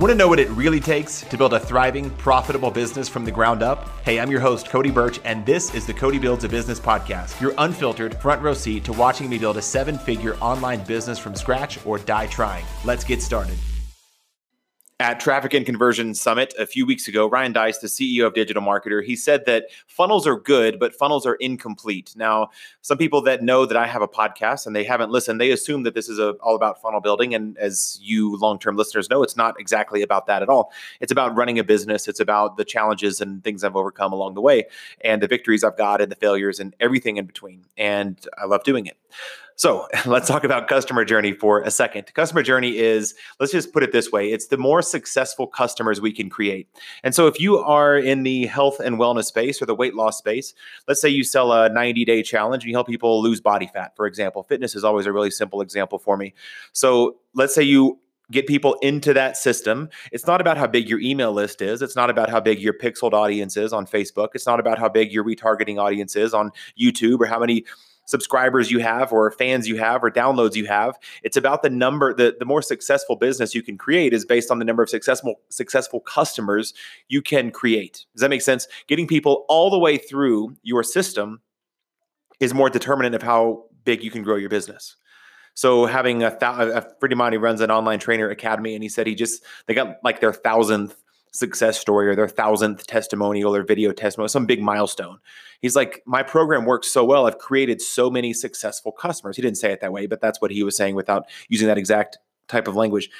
Want to know what it really takes to build a thriving, profitable business from the ground up? Hey, I'm your host, Cody Birch, and this is the Cody Builds a Business podcast, your unfiltered front row seat to watching me build a seven figure online business from scratch or die trying. Let's get started. At Traffic and Conversion Summit a few weeks ago, Ryan Deiss, the CEO of Digital Marketer, he said that funnels are good, but funnels are incomplete. Now, some people that know that I have a podcast and they haven't listened, they assume that this is a, all about funnel building. And as you long term listeners know, it's not exactly about that at all. It's about running a business, it's about the challenges and things I've overcome along the way, and the victories I've got, and the failures, and everything in between. And I love doing it. So let's talk about customer journey for a second. Customer journey is, let's just put it this way it's the more successful customers we can create. And so if you are in the health and wellness space or the weight loss space, let's say you sell a 90 day challenge and you help people lose body fat, for example. Fitness is always a really simple example for me. So let's say you get people into that system. It's not about how big your email list is. It's not about how big your pixeled audience is on Facebook. It's not about how big your retargeting audience is on YouTube or how many subscribers you have or fans you have or downloads you have. It's about the number, the, the more successful business you can create is based on the number of successful successful customers you can create. Does that make sense? Getting people all the way through your system is more determinant of how big you can grow your business. So having a, th- a friend of mine who runs an online trainer academy, and he said he just they got like their thousandth success story or their thousandth testimonial or video testimonial, some big milestone. He's like, my program works so well. I've created so many successful customers. He didn't say it that way, but that's what he was saying without using that exact type of language.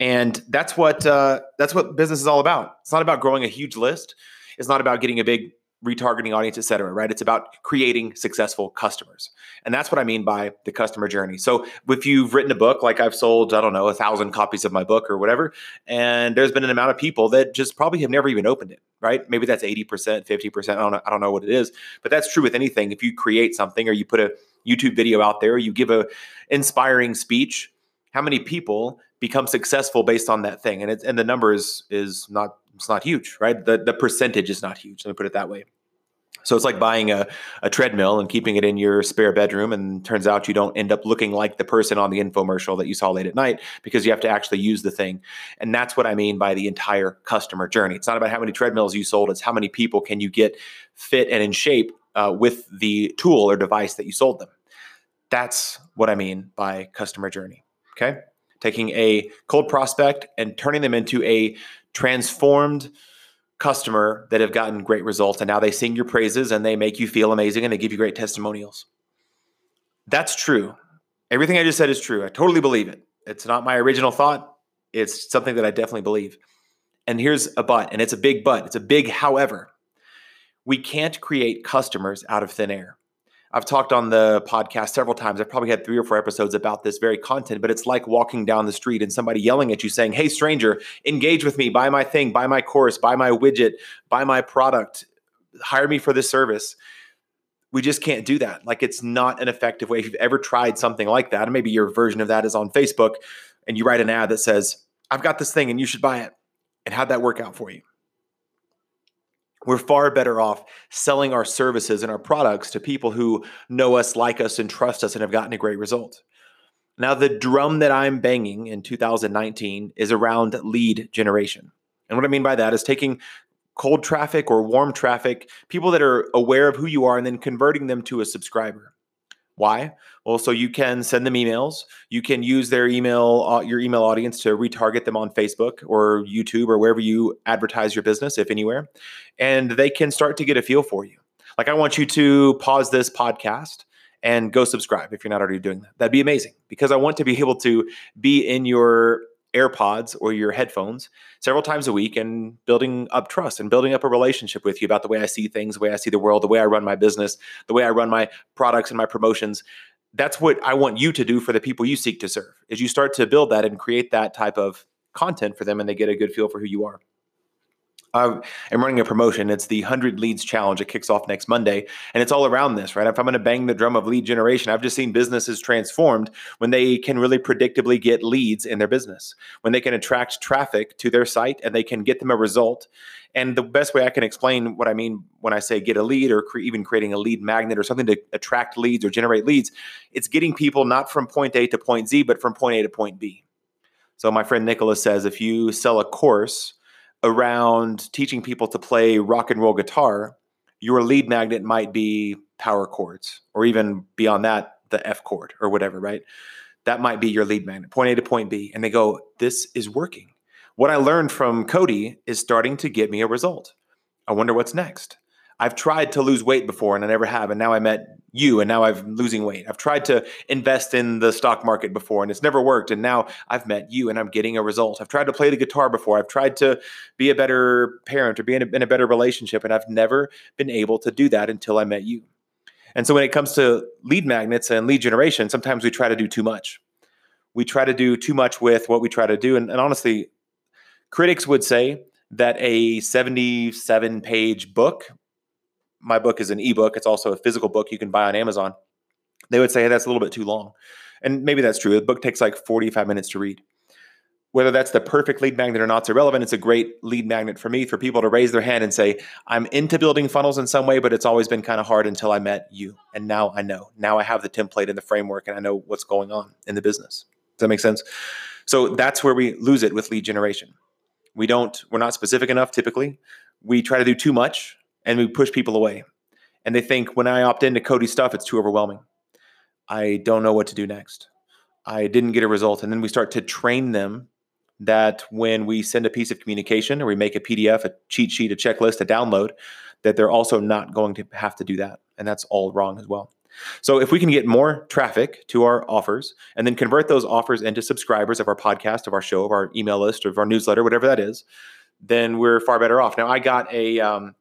And that's what uh, that's what business is all about. It's not about growing a huge list. It's not about getting a big retargeting audience, et cetera, right? It's about creating successful customers. And that's what I mean by the customer journey. So if you've written a book, like I've sold, I don't know, a thousand copies of my book or whatever, and there's been an amount of people that just probably have never even opened it, right? Maybe that's 80%, 50%. I don't know, I don't know what it is, but that's true with anything. If you create something or you put a YouTube video out there, you give a inspiring speech, how many people become successful based on that thing? And it's and the number is is not it's not huge, right? The the percentage is not huge. Let me put it that way. So it's like buying a, a treadmill and keeping it in your spare bedroom, and turns out you don't end up looking like the person on the infomercial that you saw late at night because you have to actually use the thing. And that's what I mean by the entire customer journey. It's not about how many treadmills you sold; it's how many people can you get fit and in shape uh, with the tool or device that you sold them. That's what I mean by customer journey. Okay, taking a cold prospect and turning them into a transformed customer that have gotten great results and now they sing your praises and they make you feel amazing and they give you great testimonials. That's true. Everything I just said is true. I totally believe it. It's not my original thought. It's something that I definitely believe. And here's a but, and it's a big but. It's a big however. We can't create customers out of thin air. I've talked on the podcast several times. I've probably had three or four episodes about this very content, but it's like walking down the street and somebody yelling at you saying, Hey, stranger, engage with me, buy my thing, buy my course, buy my widget, buy my product, hire me for this service. We just can't do that. Like, it's not an effective way. If you've ever tried something like that, and maybe your version of that is on Facebook, and you write an ad that says, I've got this thing and you should buy it. And how'd that work out for you? We're far better off selling our services and our products to people who know us, like us, and trust us and have gotten a great result. Now, the drum that I'm banging in 2019 is around lead generation. And what I mean by that is taking cold traffic or warm traffic, people that are aware of who you are, and then converting them to a subscriber. Why? Well, so you can send them emails. You can use their email, uh, your email audience to retarget them on Facebook or YouTube or wherever you advertise your business, if anywhere, and they can start to get a feel for you. Like, I want you to pause this podcast and go subscribe if you're not already doing that. That'd be amazing because I want to be able to be in your AirPods or your headphones several times a week and building up trust and building up a relationship with you about the way I see things, the way I see the world, the way I run my business, the way I run my products and my promotions. That's what I want you to do for the people you seek to serve. Is you start to build that and create that type of content for them and they get a good feel for who you are. I'm running a promotion. It's the 100 Leads Challenge. It kicks off next Monday. And it's all around this, right? If I'm going to bang the drum of lead generation, I've just seen businesses transformed when they can really predictably get leads in their business, when they can attract traffic to their site and they can get them a result. And the best way I can explain what I mean when I say get a lead or cre- even creating a lead magnet or something to attract leads or generate leads, it's getting people not from point A to point Z, but from point A to point B. So my friend Nicholas says if you sell a course around teaching people to play rock and roll guitar, your lead magnet might be power chords or even beyond that, the F chord or whatever, right? That might be your lead magnet, point A to point B. And they go, this is working. What I learned from Cody is starting to get me a result. I wonder what's next. I've tried to lose weight before and I never have. And now I met you and now I'm losing weight. I've tried to invest in the stock market before and it's never worked. And now I've met you and I'm getting a result. I've tried to play the guitar before. I've tried to be a better parent or be in a, in a better relationship. And I've never been able to do that until I met you. And so when it comes to lead magnets and lead generation, sometimes we try to do too much. We try to do too much with what we try to do. And, and honestly, critics would say that a 77 page book my book is an ebook. It's also a physical book you can buy on Amazon. They would say hey, that's a little bit too long. And maybe that's true. The book takes like 45 minutes to read. Whether that's the perfect lead magnet or not, it's irrelevant. It's a great lead magnet for me for people to raise their hand and say, I'm into building funnels in some way, but it's always been kind of hard until I met you. And now I know. Now I have the template and the framework and I know what's going on in the business. Does that make sense? So that's where we lose it with lead generation. We don't, we're not specific enough typically. We try to do too much and we push people away. And they think when I opt into Cody stuff, it's too overwhelming. I don't know what to do next. I didn't get a result. And then we start to train them that when we send a piece of communication or we make a PDF, a cheat sheet, a checklist, a download, that they're also not going to have to do that. And that's all wrong as well. So if we can get more traffic to our offers and then convert those offers into subscribers of our podcast, of our show, of our email list, of our newsletter, whatever that is, then we're far better off. Now I got a um,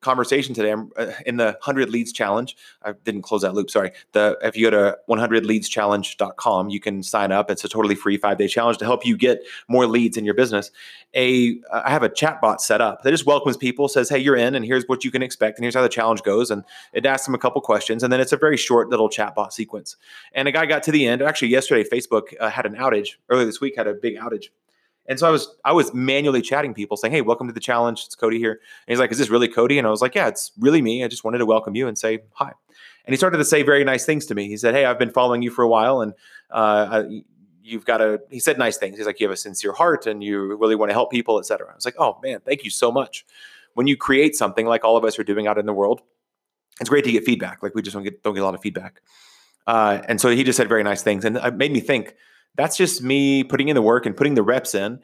conversation today. I'm uh, in the 100 leads challenge. I didn't close that loop. Sorry. The if you go to 100leadschallenge.com, you can sign up. It's a totally free 5-day challenge to help you get more leads in your business. A I have a chat bot set up that just welcomes people, says, "Hey, you're in and here's what you can expect and here's how the challenge goes." And it asks them a couple questions and then it's a very short little chat bot sequence. And a guy got to the end. Actually, yesterday Facebook uh, had an outage. Earlier this week had a big outage and so I was I was manually chatting people saying, "Hey, welcome to the challenge. It's Cody here." And he's like, "Is this really Cody?" And I was like, "Yeah, it's really me. I just wanted to welcome you and say hi." And he started to say very nice things to me. He said, "Hey, I've been following you for a while, and uh, you've got a." He said nice things. He's like, "You have a sincere heart, and you really want to help people, etc." I was like, "Oh man, thank you so much." When you create something like all of us are doing out in the world, it's great to get feedback. Like we just don't get don't get a lot of feedback. Uh, and so he just said very nice things, and it made me think that's just me putting in the work and putting the reps in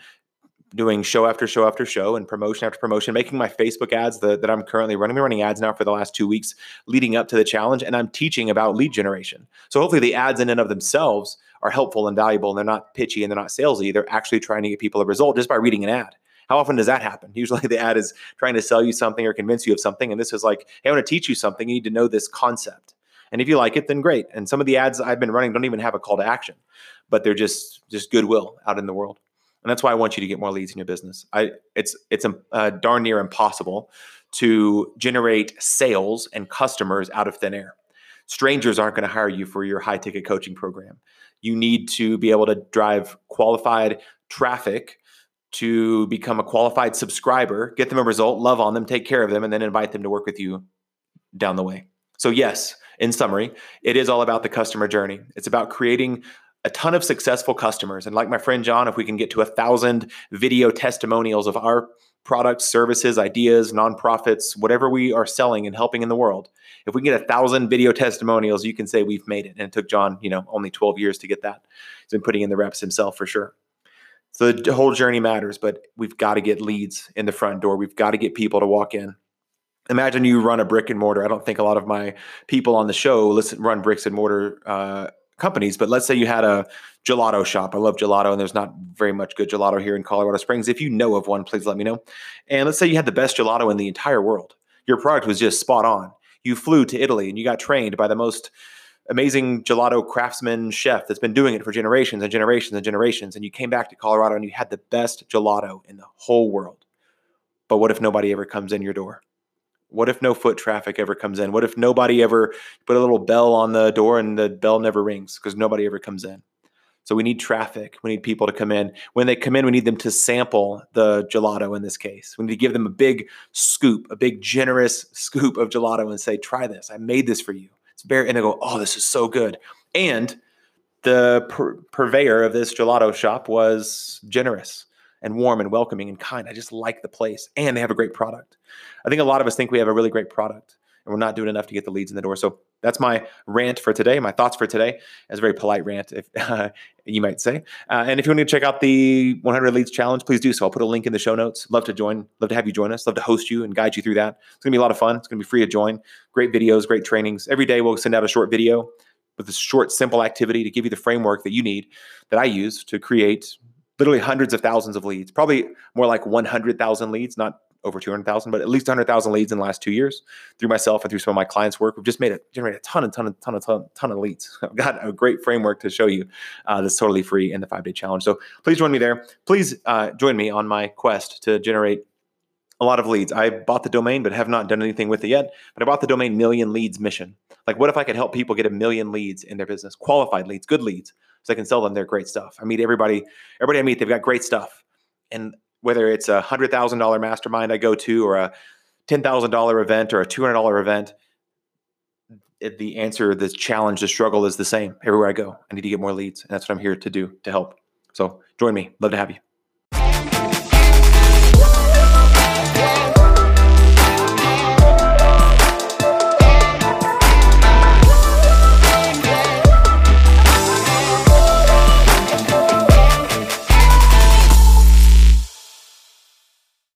doing show after show after show and promotion after promotion, making my Facebook ads the, that I'm currently running. I'm running ads now for the last two weeks leading up to the challenge, and I'm teaching about lead generation. So hopefully the ads in and of themselves are helpful and valuable, and they're not pitchy and they're not salesy. They're actually trying to get people a result just by reading an ad. How often does that happen? Usually the ad is trying to sell you something or convince you of something, and this is like, hey, I want to teach you something. You need to know this concept. And if you like it, then great. And some of the ads I've been running don't even have a call to action, but they're just just goodwill out in the world. And that's why I want you to get more leads in your business. I it's it's uh, darn near impossible to generate sales and customers out of thin air. Strangers aren't going to hire you for your high ticket coaching program. You need to be able to drive qualified traffic to become a qualified subscriber, get them a result, love on them, take care of them, and then invite them to work with you down the way. So, yes, in summary, it is all about the customer journey. It's about creating a ton of successful customers. And like my friend John, if we can get to a thousand video testimonials of our products, services, ideas, nonprofits, whatever we are selling and helping in the world, if we get a thousand video testimonials, you can say we've made it. And it took John, you know, only 12 years to get that. He's been putting in the reps himself for sure. So the whole journey matters, but we've got to get leads in the front door. We've got to get people to walk in imagine you run a brick and mortar. I don't think a lot of my people on the show listen run bricks and mortar uh, companies, but let's say you had a gelato shop. I love gelato, and there's not very much good gelato here in Colorado Springs. If you know of one, please let me know. And let's say you had the best gelato in the entire world. Your product was just spot on. You flew to Italy and you got trained by the most amazing gelato craftsman chef that's been doing it for generations and generations and generations. And you came back to Colorado and you had the best gelato in the whole world. But what if nobody ever comes in your door? What if no foot traffic ever comes in? What if nobody ever put a little bell on the door and the bell never rings because nobody ever comes in? So we need traffic. We need people to come in. When they come in, we need them to sample the gelato in this case. We need to give them a big scoop, a big generous scoop of gelato and say, try this. I made this for you. It's very, and they go, oh, this is so good. And the pur- purveyor of this gelato shop was generous and warm and welcoming and kind. I just like the place, and they have a great product. I think a lot of us think we have a really great product, and we're not doing enough to get the leads in the door. So that's my rant for today. My thoughts for today. As a very polite rant, if uh, you might say. Uh, and if you want to check out the 100 Leads Challenge, please do so. I'll put a link in the show notes. Love to join. Love to have you join us. Love to host you and guide you through that. It's gonna be a lot of fun. It's gonna be free to join. Great videos, great trainings. Every day we'll send out a short video with a short, simple activity to give you the framework that you need that I use to create literally hundreds of thousands of leads. Probably more like 100,000 leads, not over 200,000, but at least 100,000 leads in the last two years through myself and through some of my clients' work. We've just made it generate a ton and ton and ton of ton, ton of leads. I've got a great framework to show you uh, that's totally free in the five day challenge. So please join me there. Please uh, join me on my quest to generate a lot of leads. I bought the domain, but have not done anything with it yet. But I bought the domain Million Leads Mission. Like, what if I could help people get a million leads in their business, qualified leads, good leads, so I can sell them their great stuff. I meet everybody, everybody I meet, they've got great stuff, and whether it's a hundred thousand dollar mastermind I go to, or a ten thousand dollar event, or a two hundred dollar event, the answer, the challenge, the struggle is the same everywhere I go. I need to get more leads, and that's what I'm here to do to help. So join me. Love to have you.